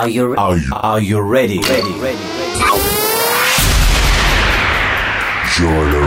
Are you, are you, are you ready? Ready, ready, ready. You're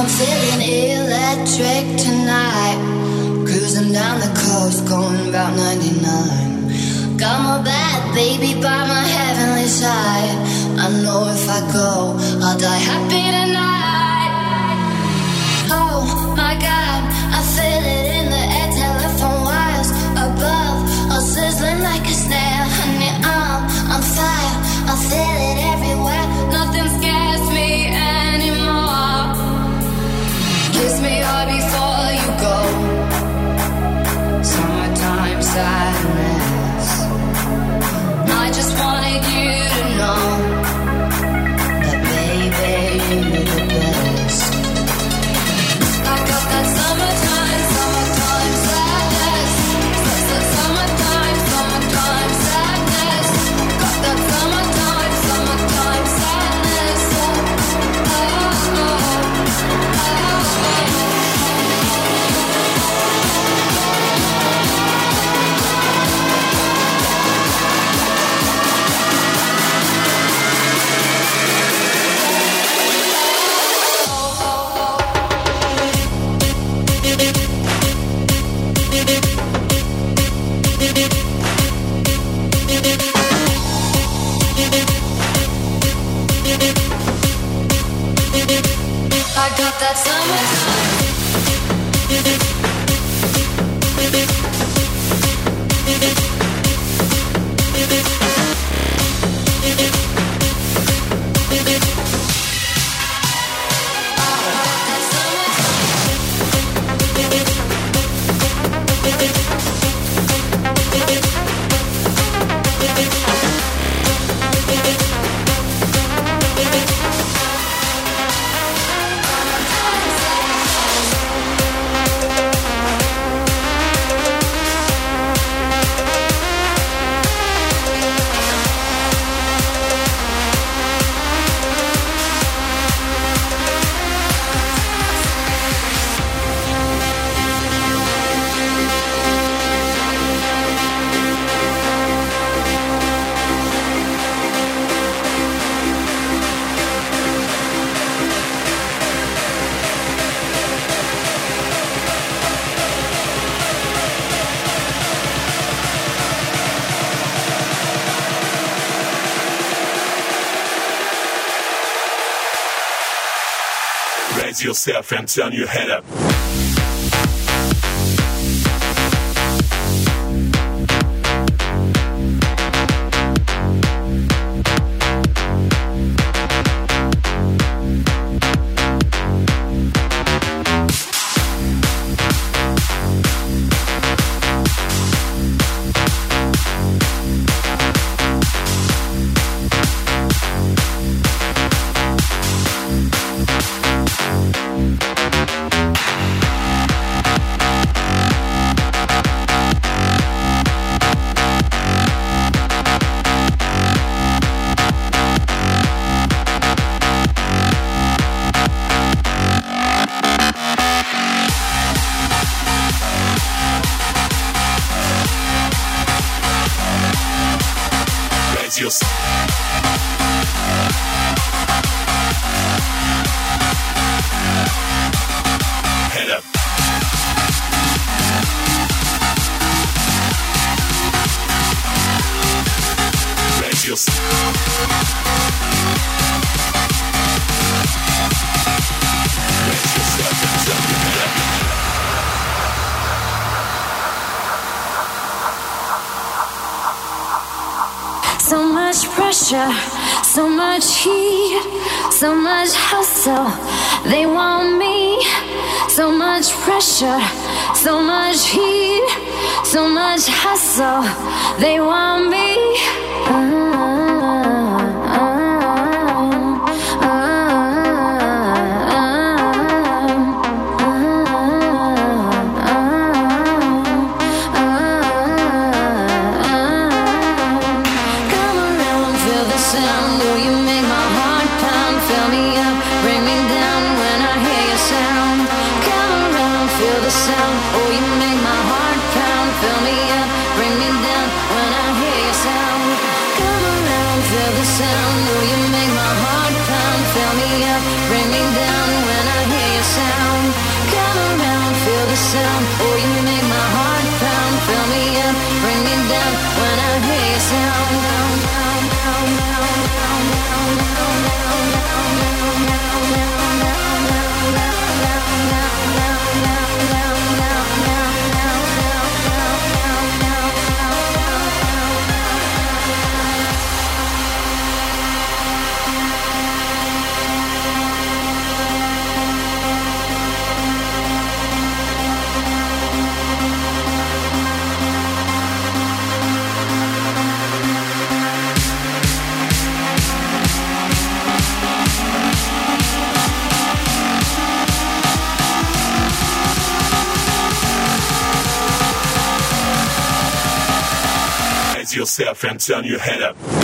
I'm feeling electric tonight. Cruising down the coast, going about 99. Got my bad baby by my heavenly side. I know if I go, I'll die happy tonight. Oh my god, I feel it in the air, telephone wires above, are sizzling like a snare. Honey, I'm on fire, I feel it everywhere. side that summer. And turn your head up. pressure, so much heat, so much hustle. They want me, so much pressure, so much heat, so much hustle. They want me. Uh-huh. step and turn your head up.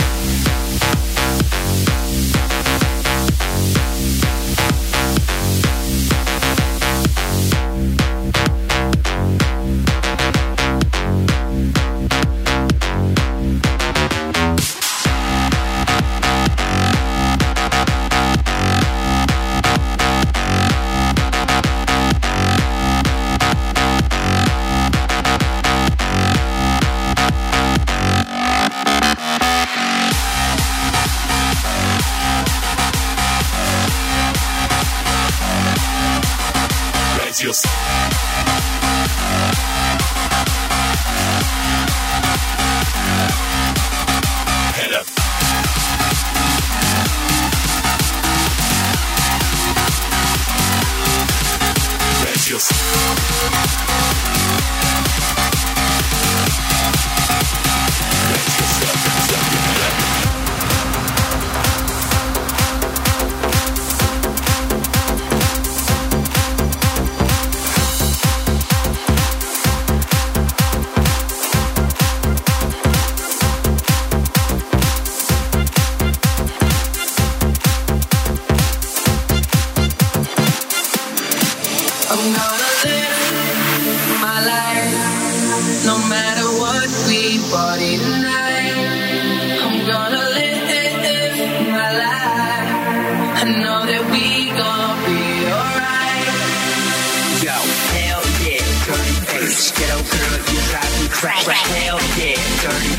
Dirty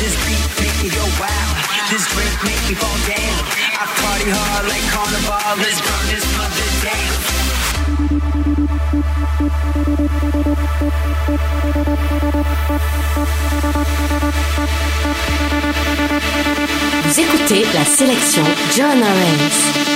this beat make go wild. This drink make fall down. I hard like this. Vous écoutez la sélection John.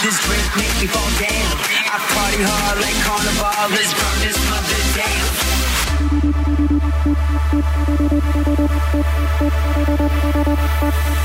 This drink make me fall down. I party hard like carnival. Let's burn this mother down.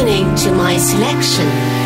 Listening to my selection.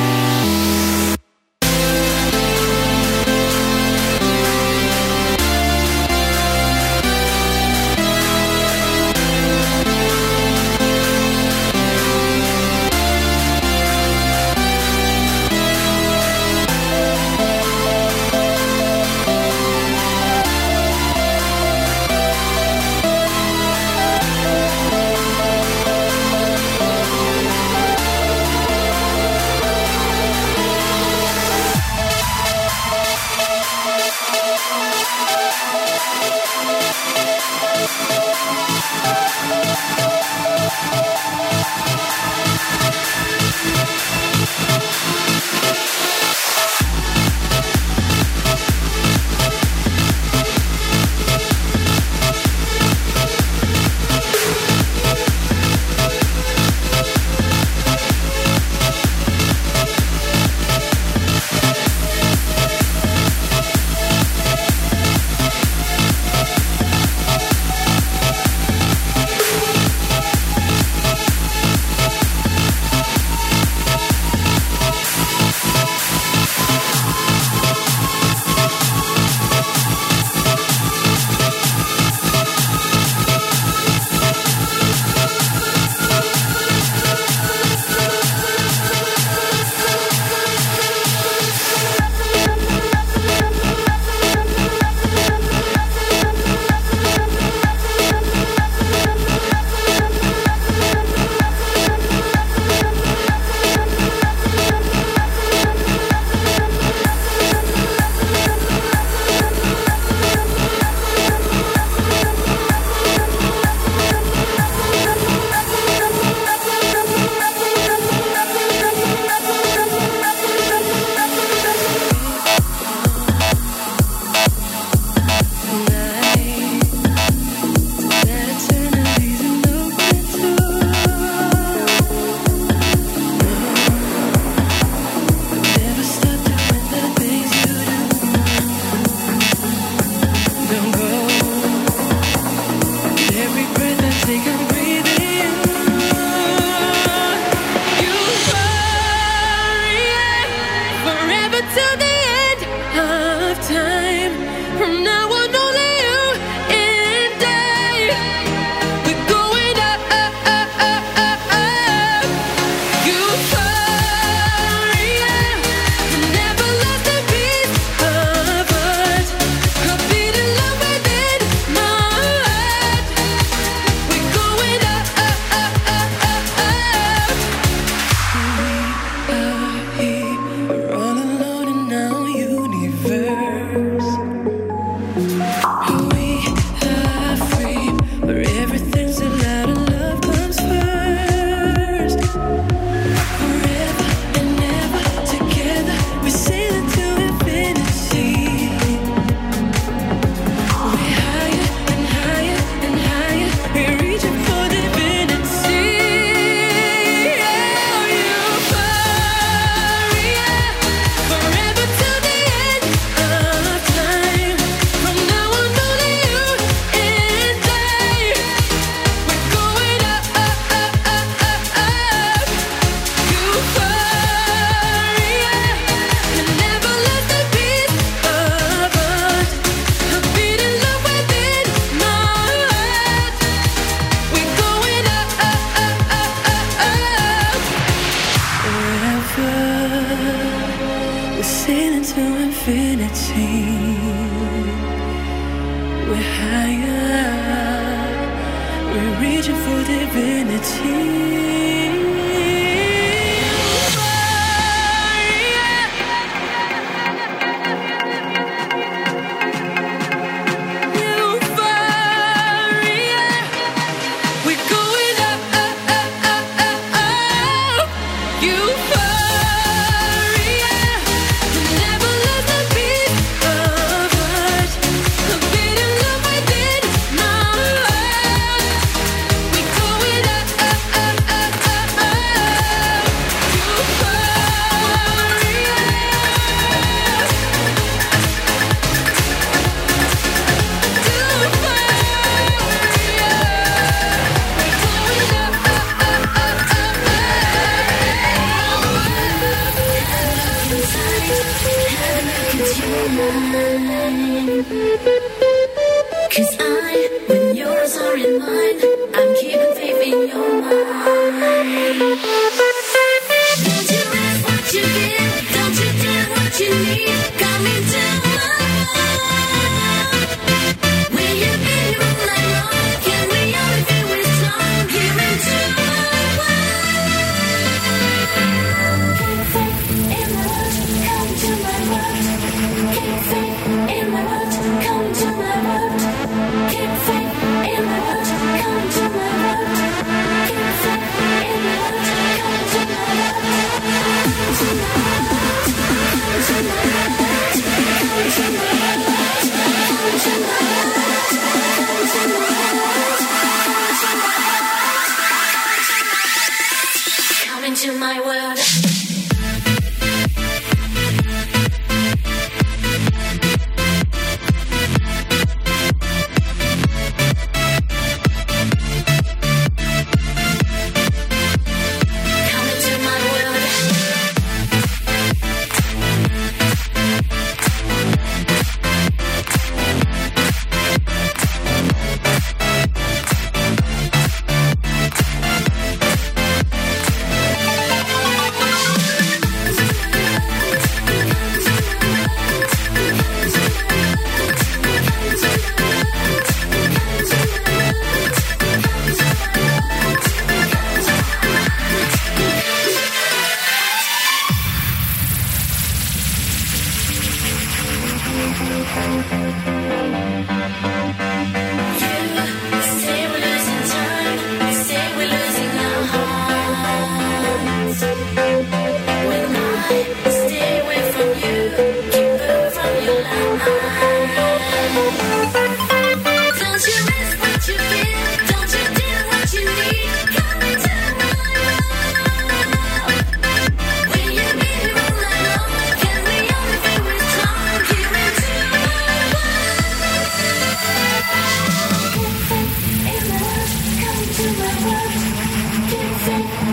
Music.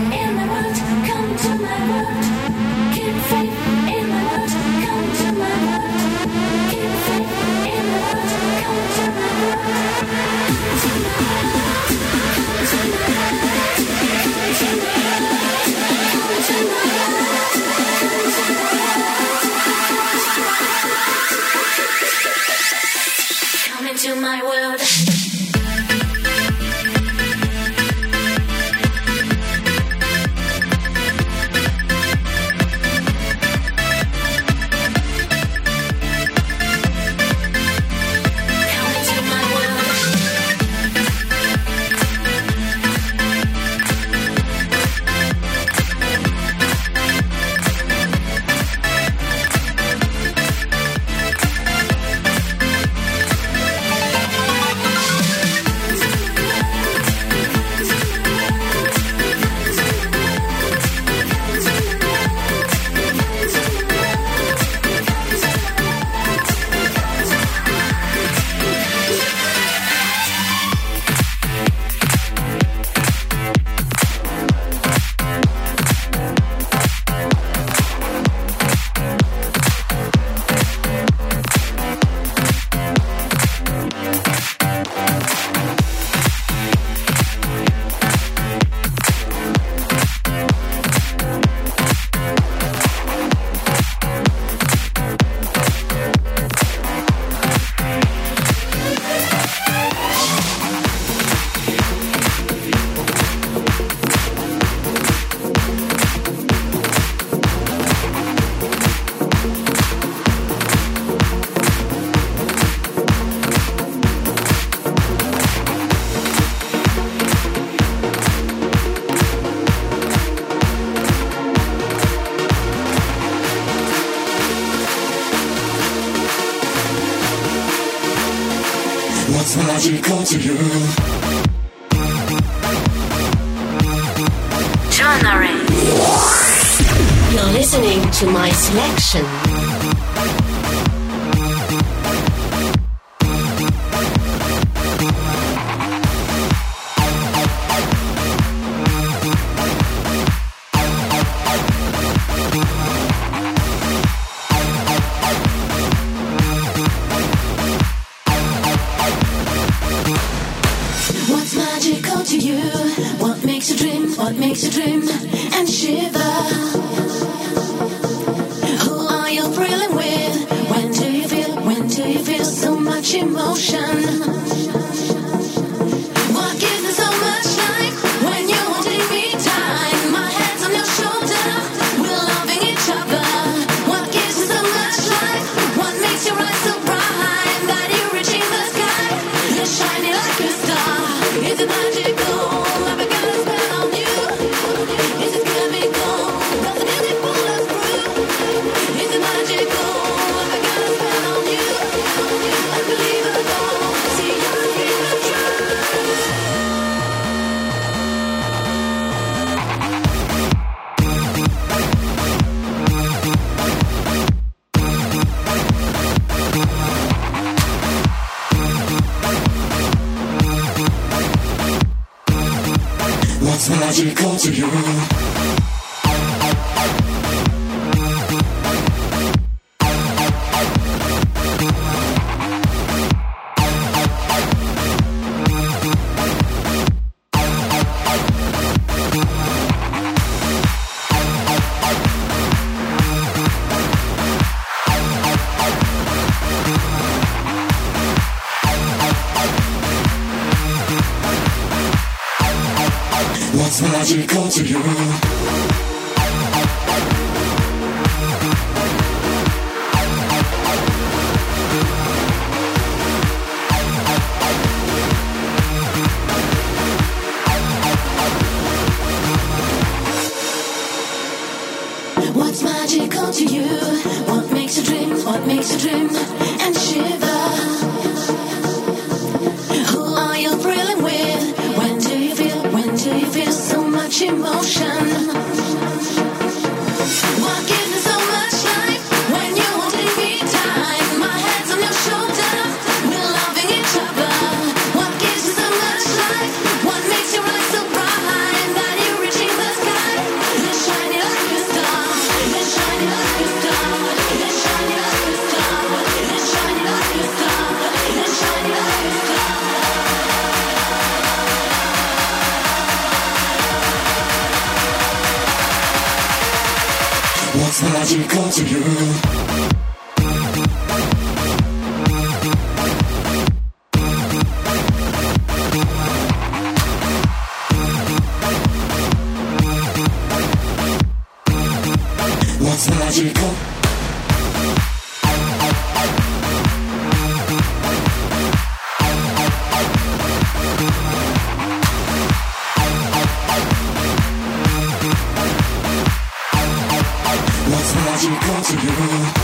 To you. Genre. You're listening to my selection. What's magical to you? You?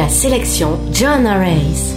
La sélection John Race.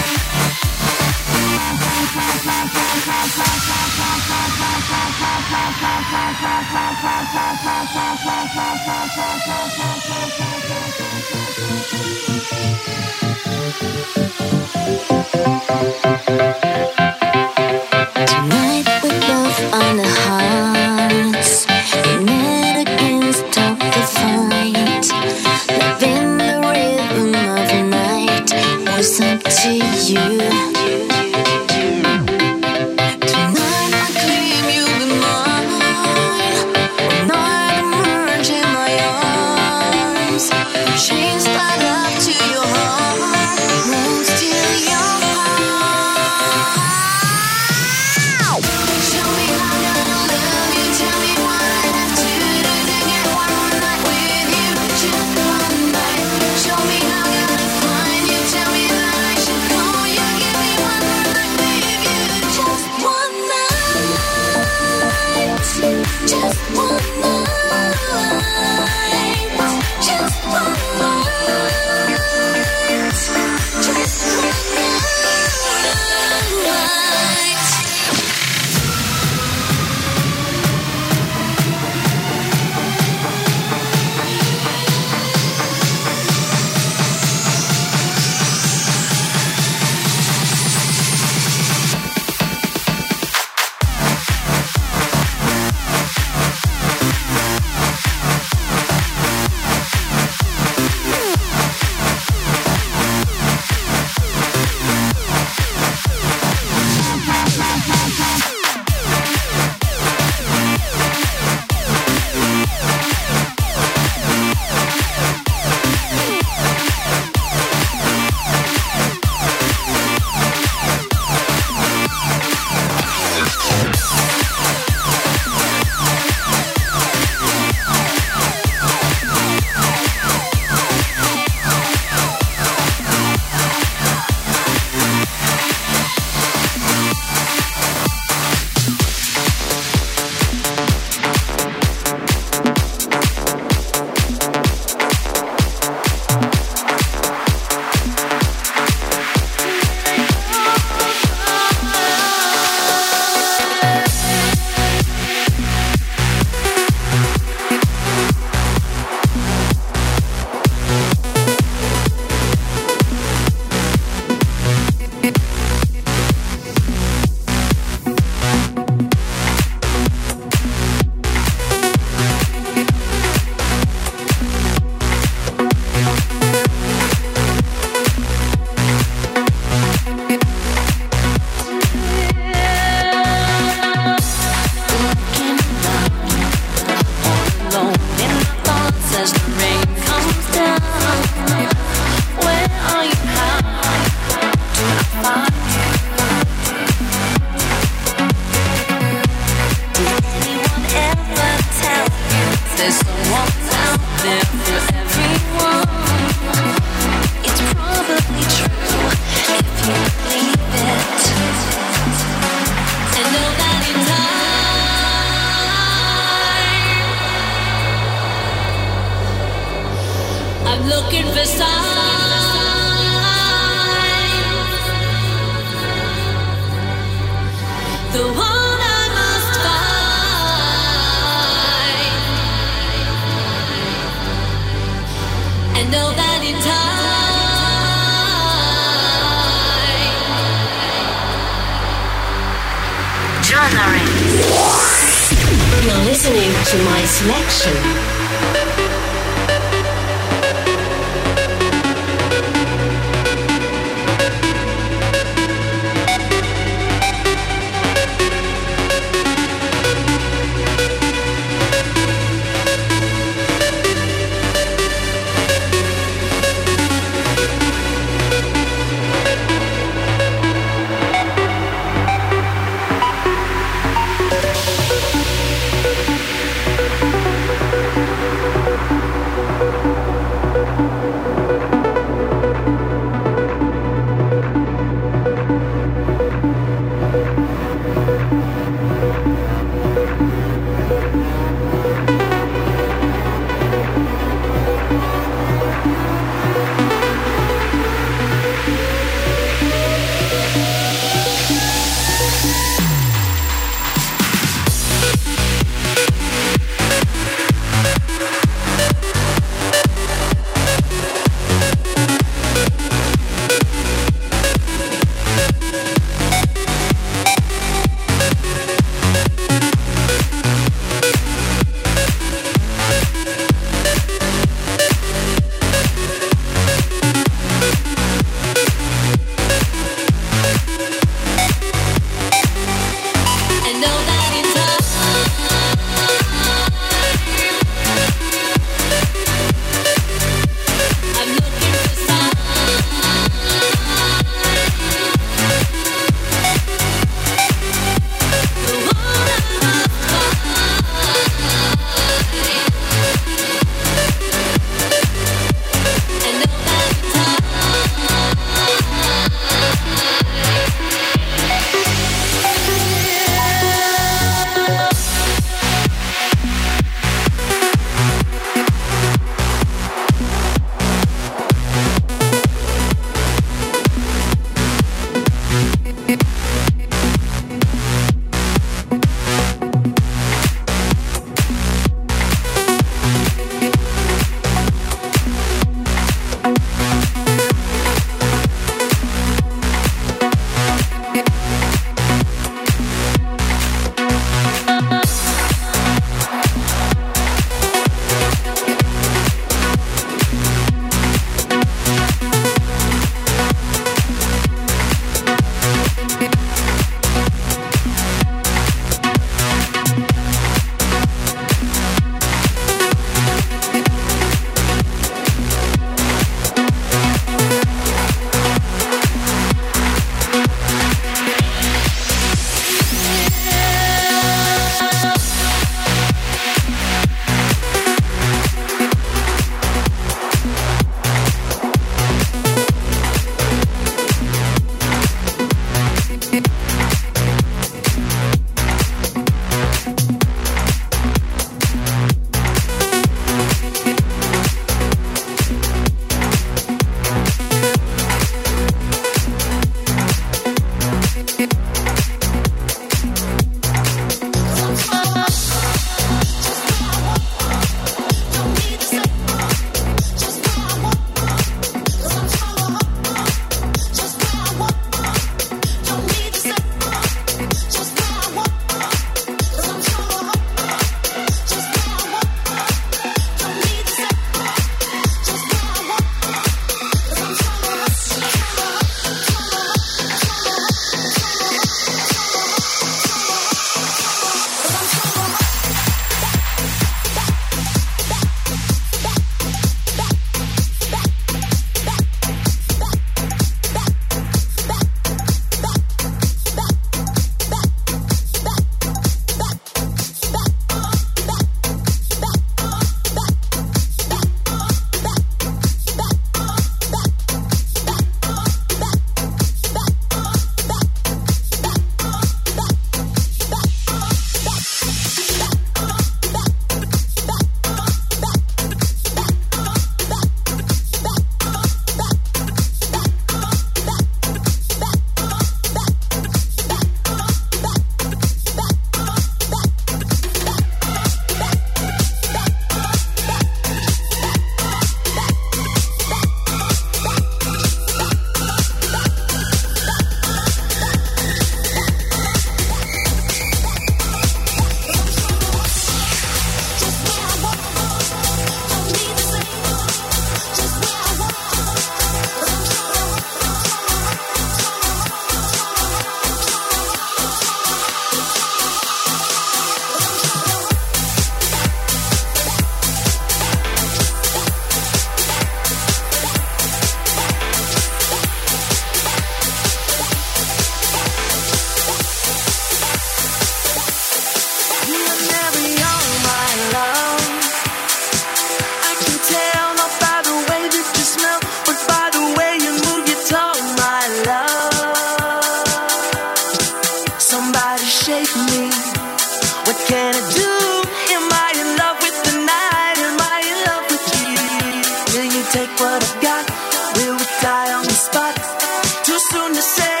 Soon to say.